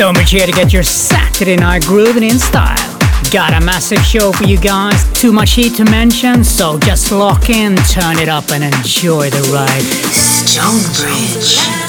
Stonebridge here to get your Saturday night grooving in style. Got a massive show for you guys, too much heat to mention, so just lock in, turn it up, and enjoy the ride. Stonebridge.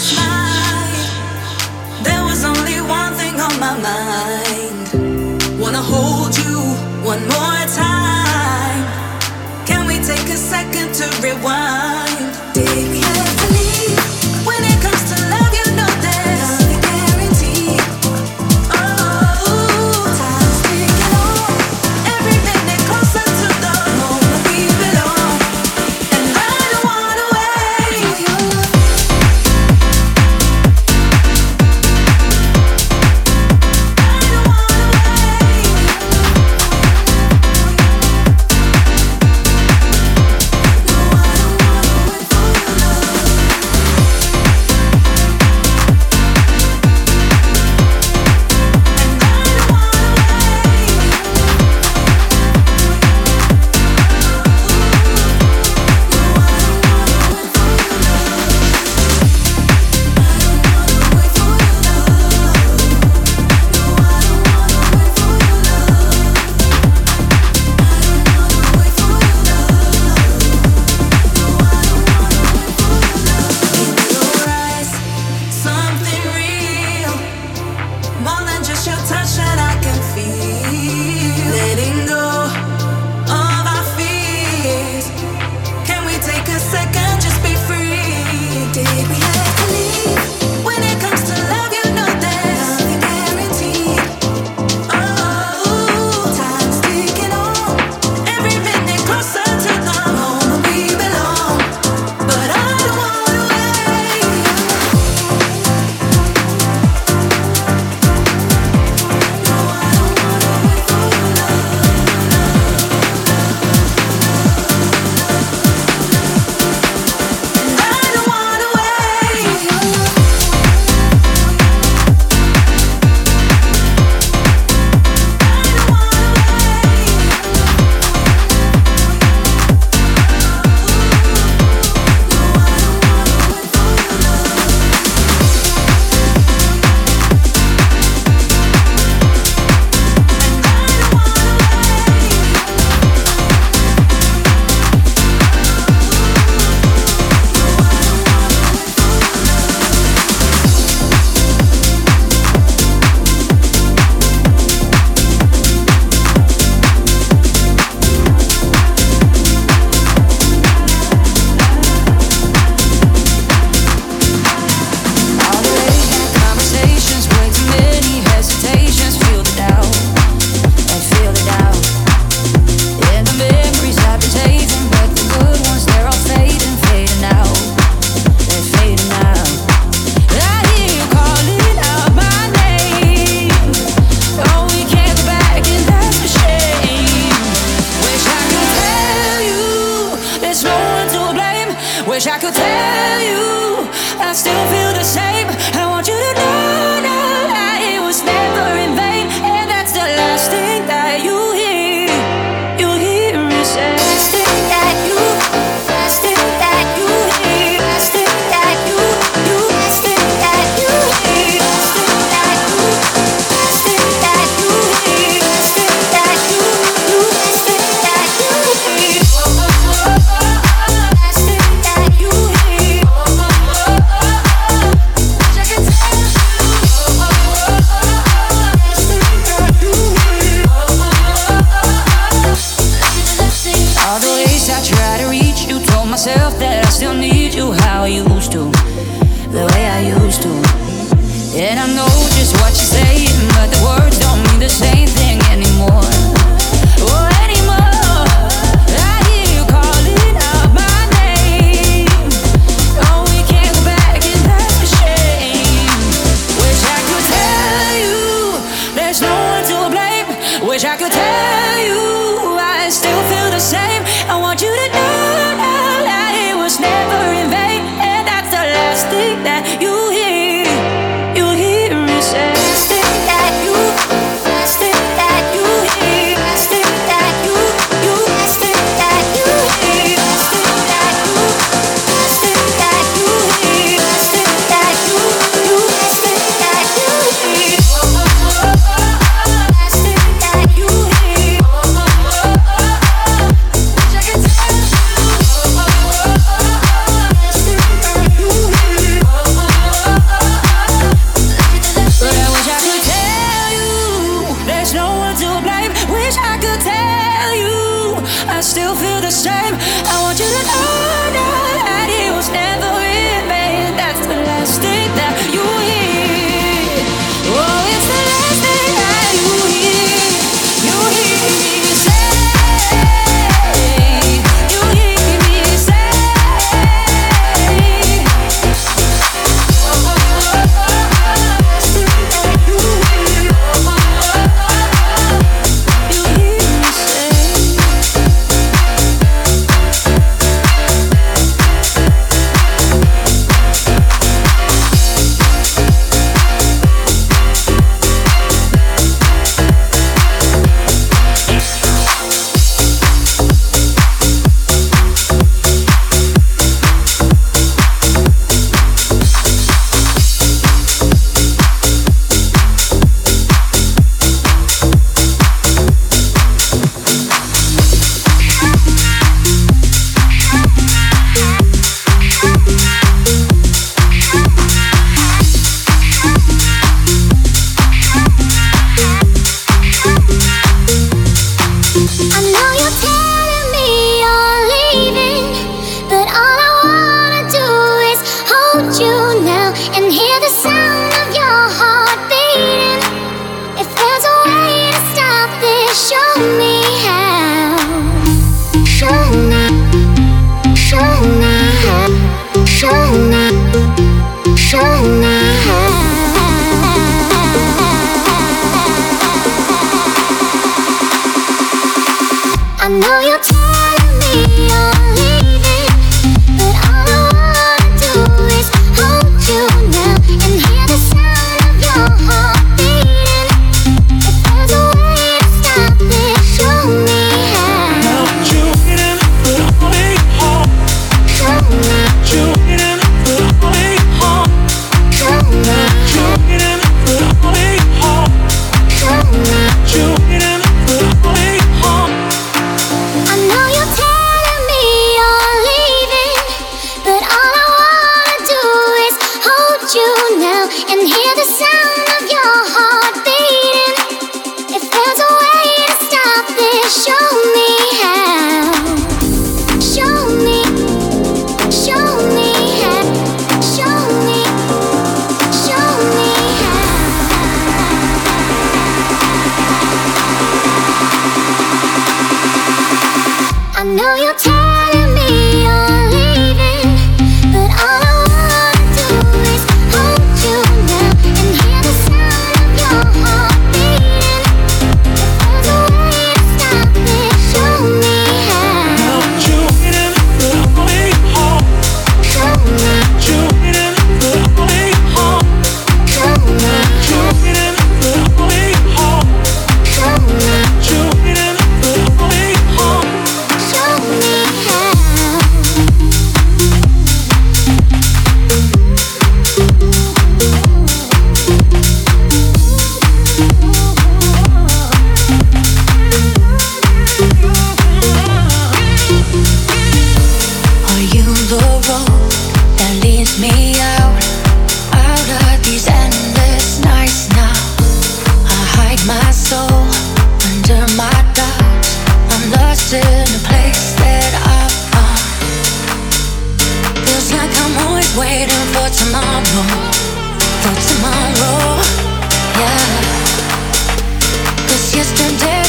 If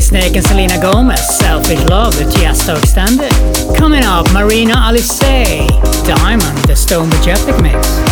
Snake and Selena Gomez, Selfish Love, the Tiesto extended. Coming up, Marina Alice, Diamond, the Stone Majestic Mix.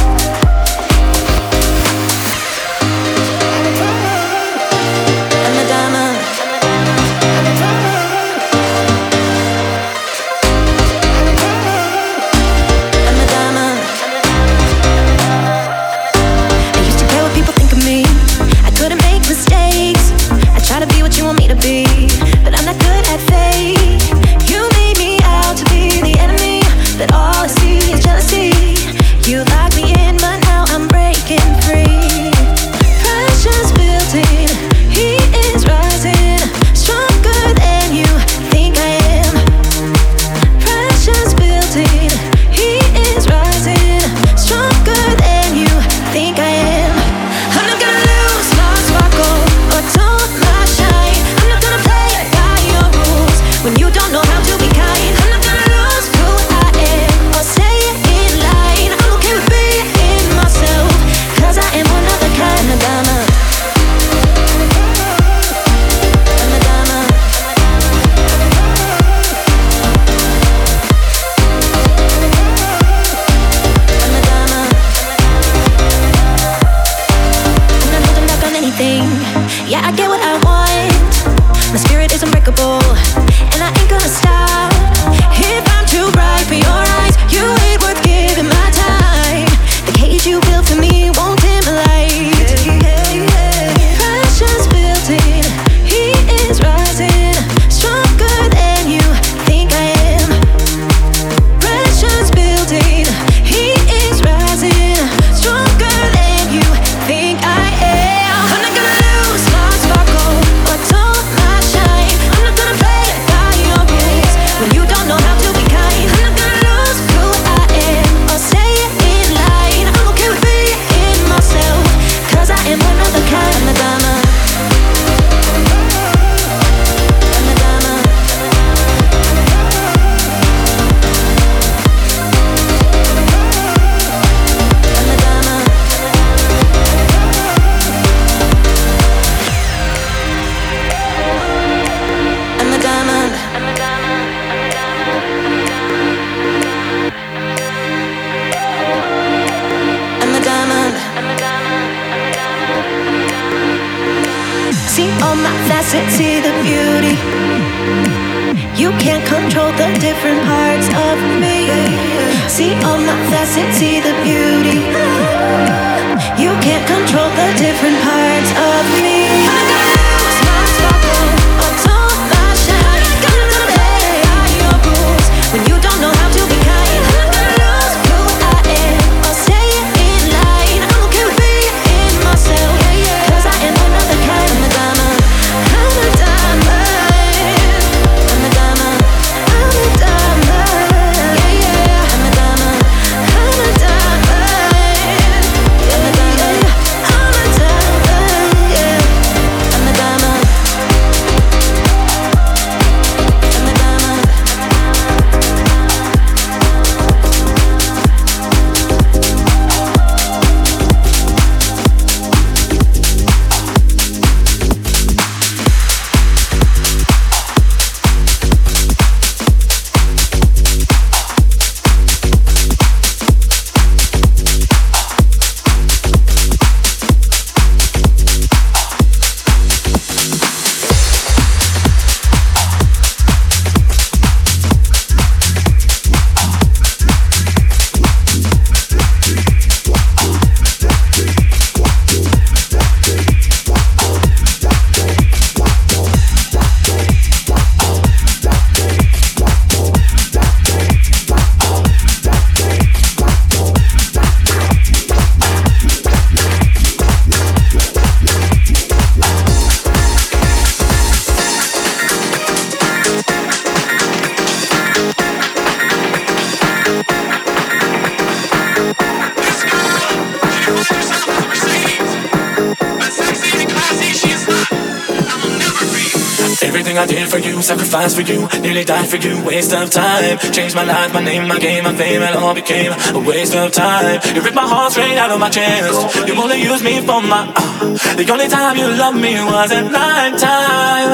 You, for you, nearly died for you, waste of time. Changed my life, my name, my game, my fame, it all became a waste of time. You ripped my heart straight out of my chest. You only used me for my. Uh, the only time you loved me was at night time.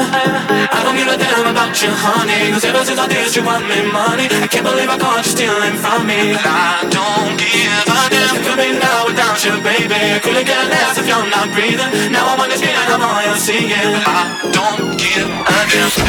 I don't give a damn about you, honey. Cause ever since I did, you want me money. I can't believe I caught you stealing from me. I don't give a damn. Could be now without you, baby. Couldn't get less if you're not breathing. Now I'm on the street and I'm all you're seeing. I don't give a damn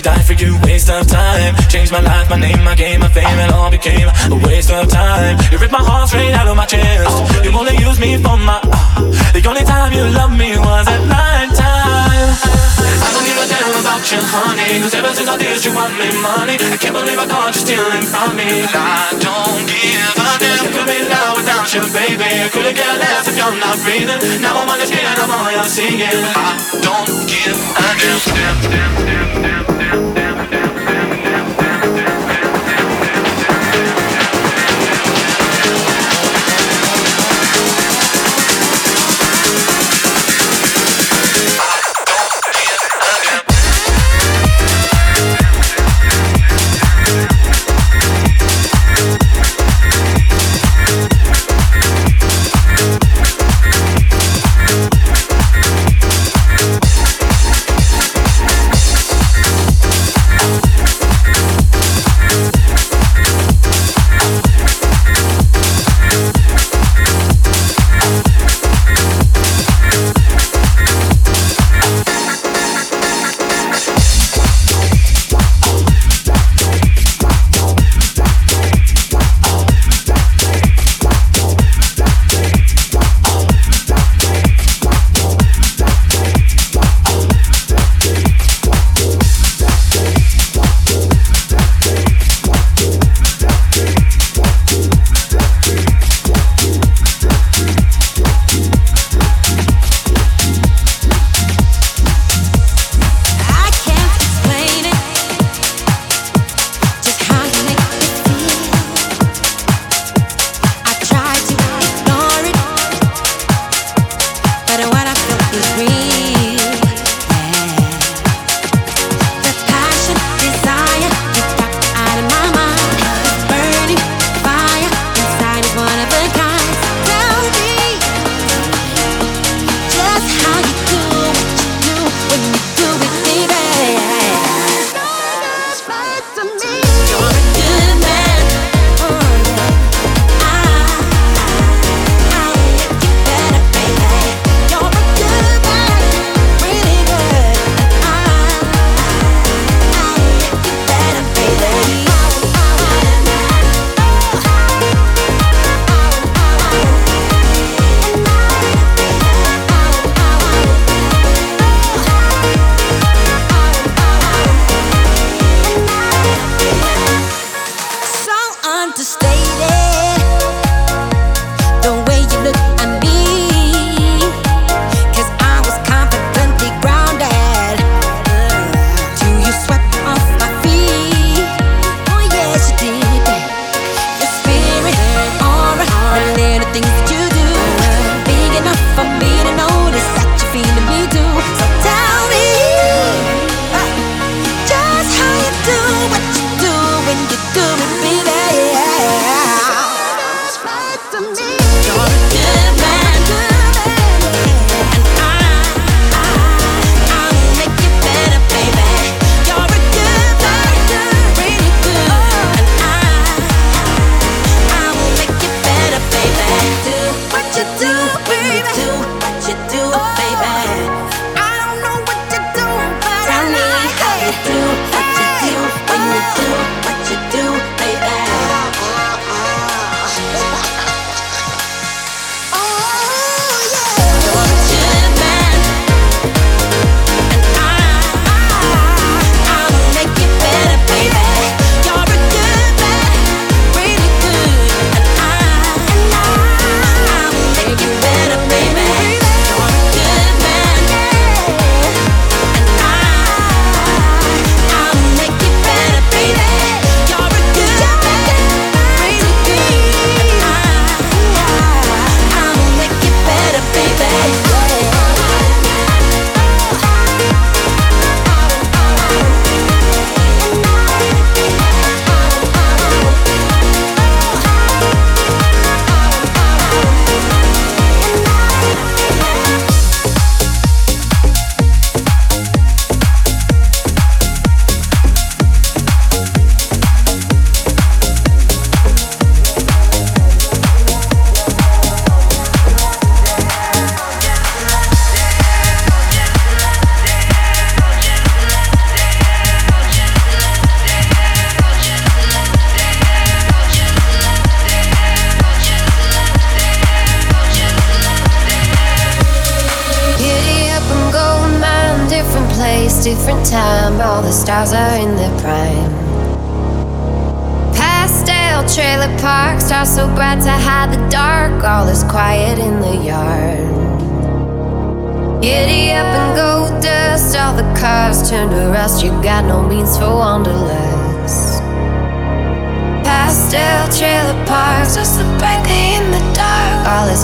Die died for you, waste of time. Changed my life, my name, my game, my fame, it all became a waste of time. You ripped my heart straight out of my chest. You only used me for my. Uh, the only time you loved me was at night don't give a damn about you, honey. Cause ever since I did, you want me money. I can't believe I caught you stealing from me. I don't give a damn. I could be loud without you, baby. I couldn't care less if you're not breathing. Now I'm on your skin and I'm all you're seeing. I don't give a damn. damn, damn, damn, damn, damn, damn, damn.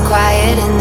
Quiet in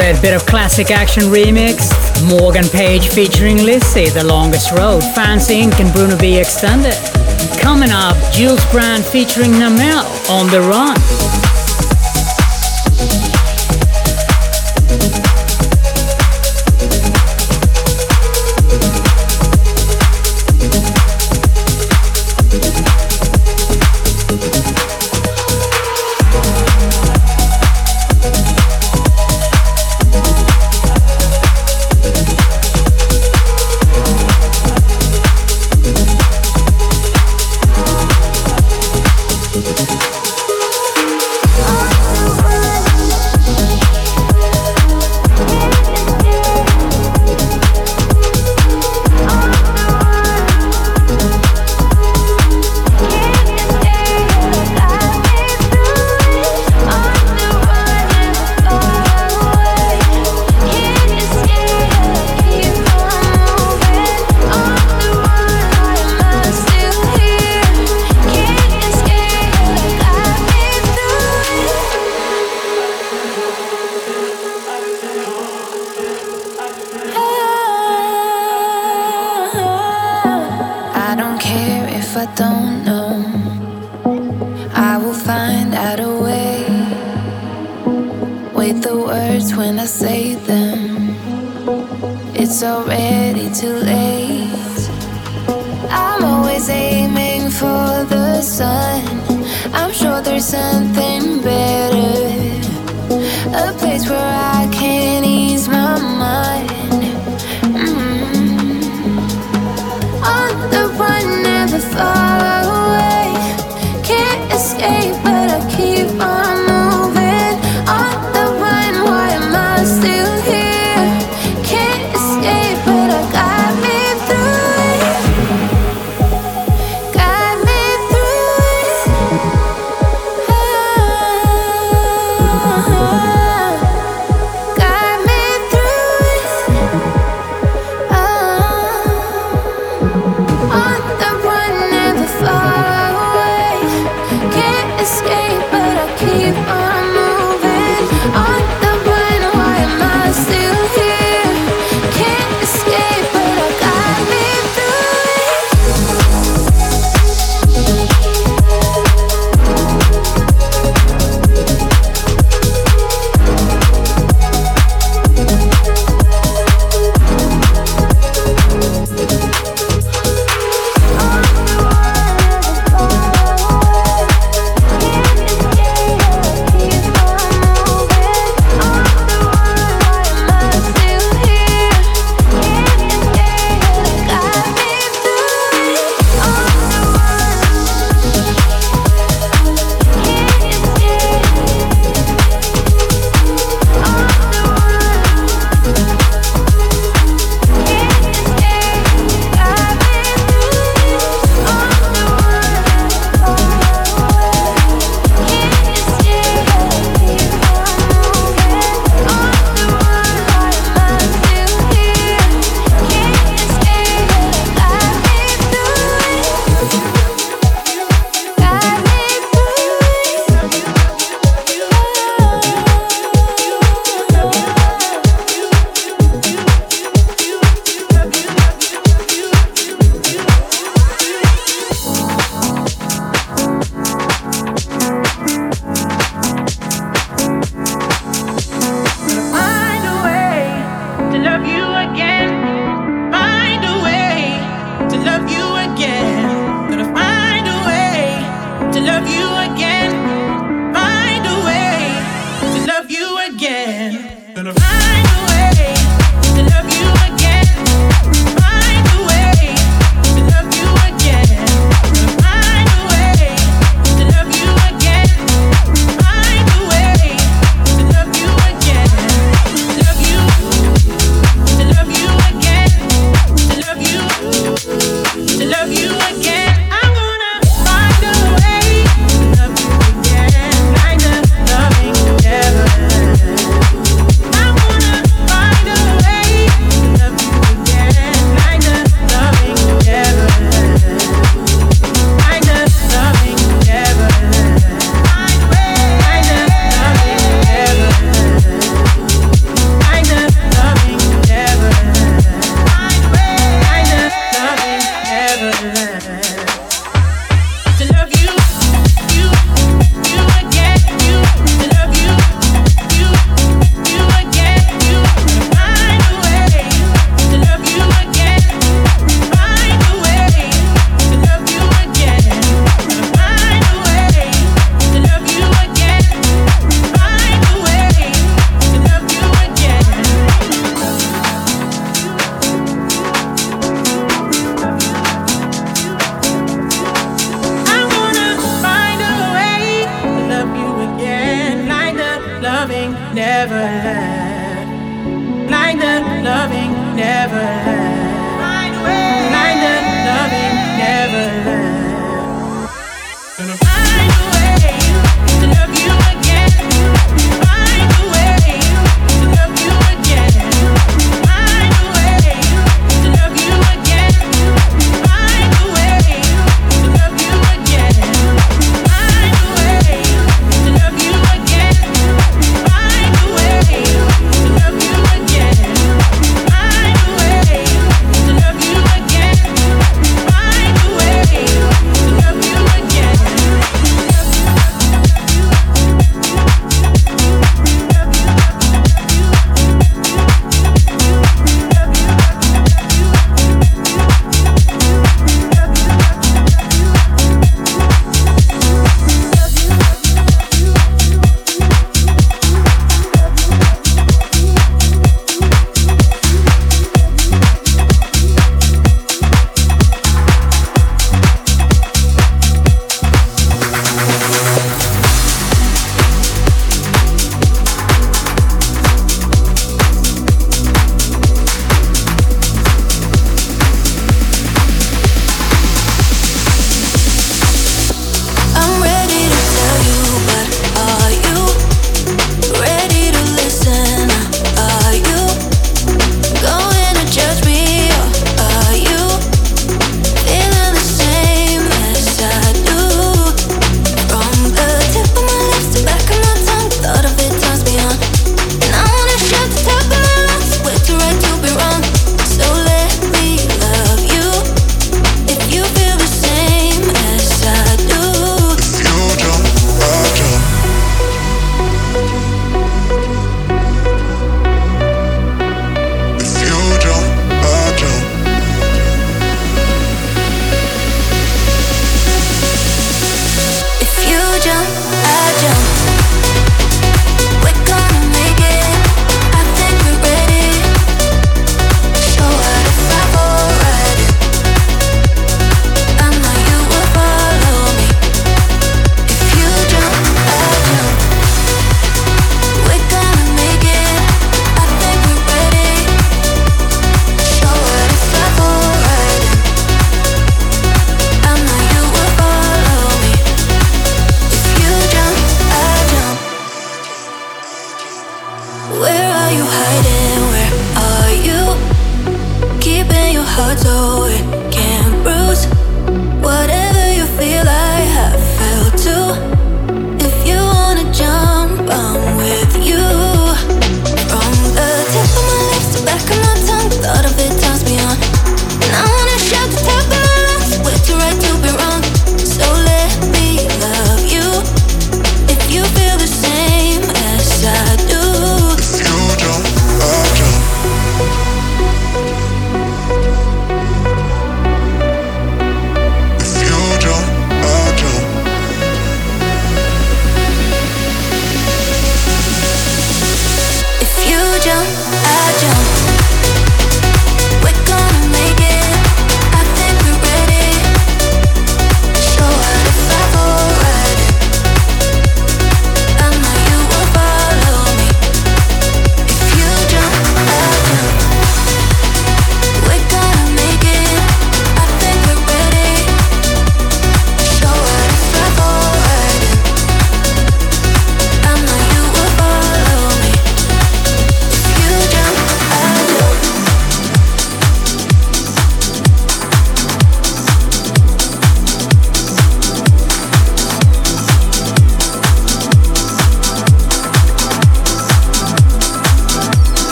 It. Bit of classic action remix. Morgan Page featuring Lissie, The Longest Road, Fancy Inc. and Bruno B Extended. Coming up, Jules Brand featuring Namel on the run.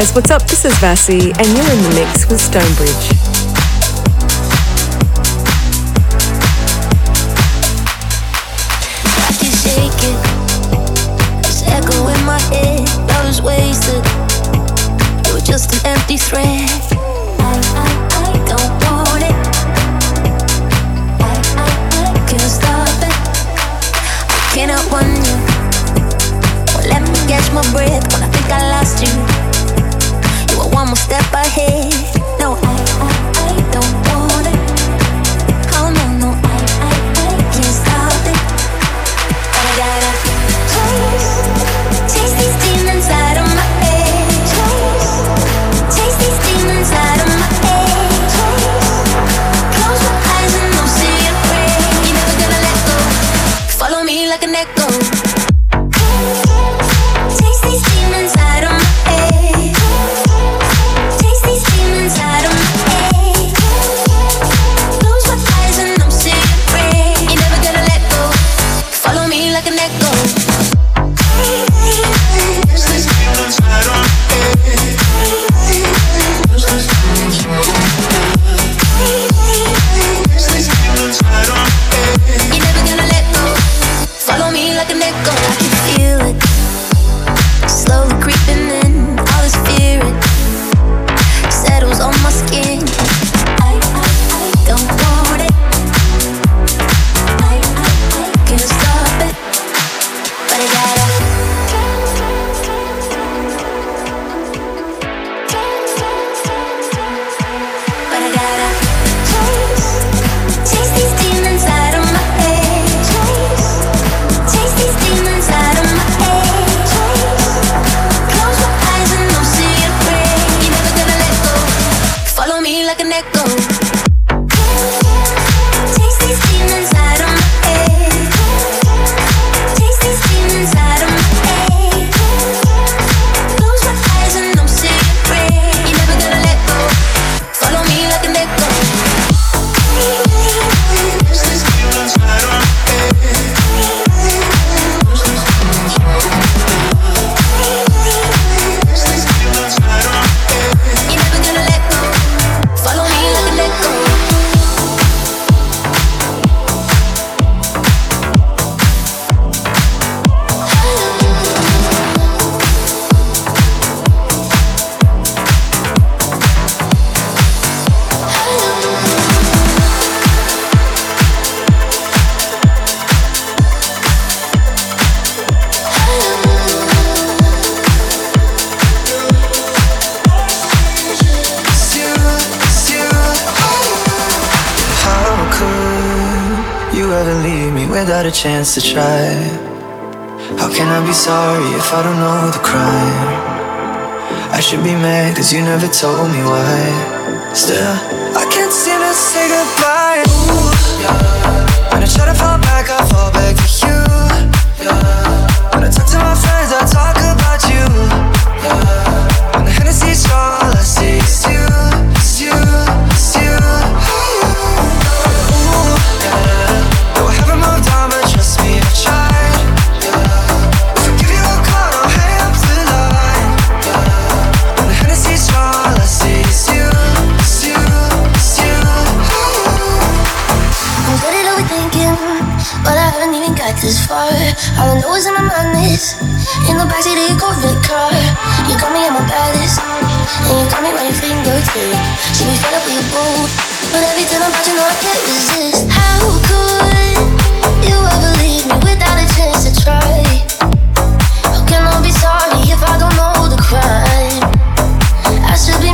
guys, what's up? This is Vasi, and you're in the mix with Stonebridge. chance to try. How can I be sorry if I don't know the crime? I should be mad cause you never told me why. Still, I can't seem to say goodbye. Ooh, yeah. When I try to fall back, I fall back to you. Yeah. Got this far. All I know is in my mind is in the backseat of your Corvette car. You got me at my baddest, and you got me by your fingertip. Should be fed up with your boo, but every time I'm watching, I can't resist. How could you ever leave me without a chance to try? How can I be sorry if I don't know the crime? I should be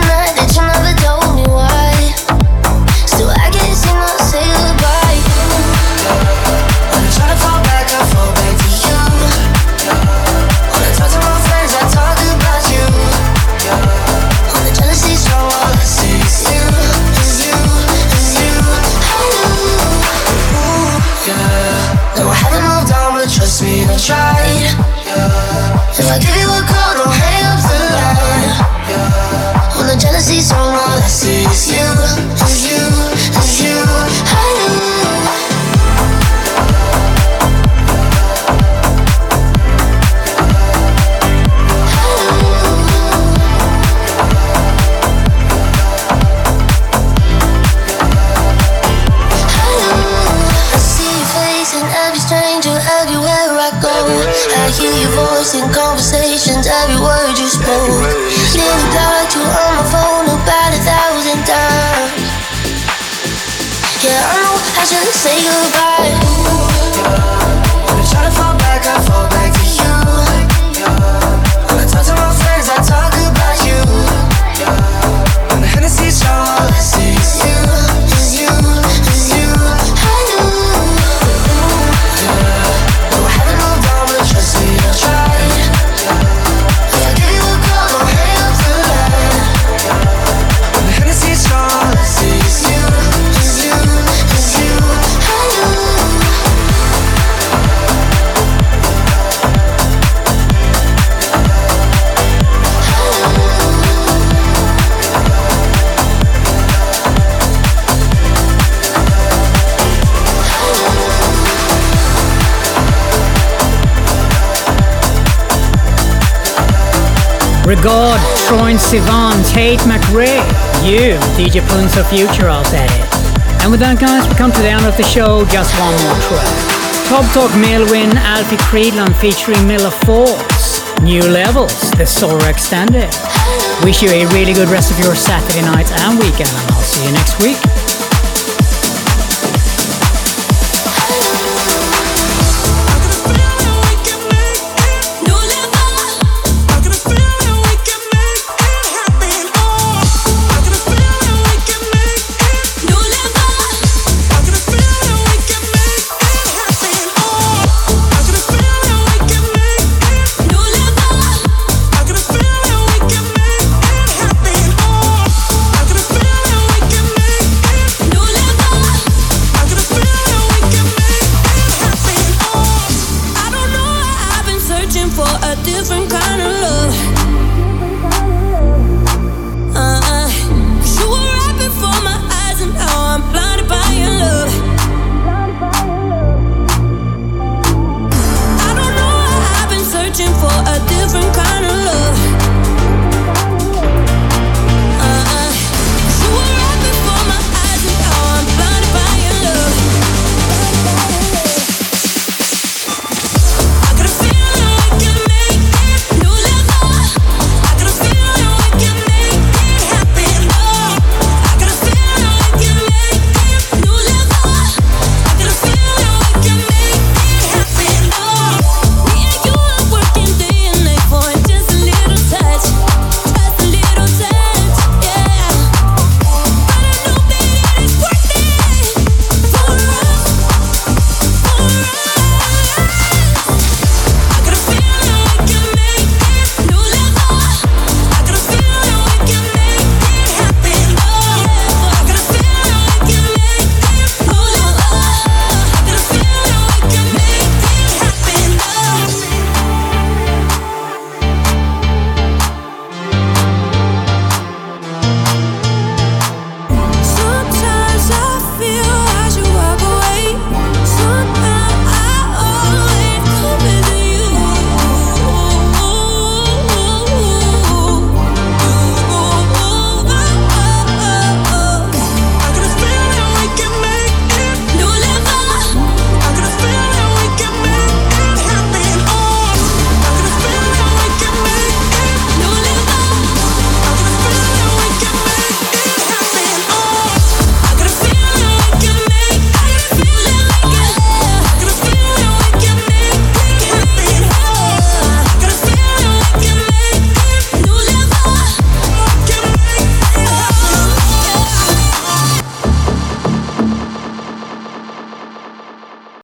Regard Troye Sivan, Tate McRae, you, DJ Punzo Future out at it. And with that, guys, we come to the end of the show. Just one more track. Top Talk Melwin, Alfie Creedland featuring Miller Force. New Levels, the Sora Extended. Wish you a really good rest of your Saturday night and weekend, and I'll see you next week.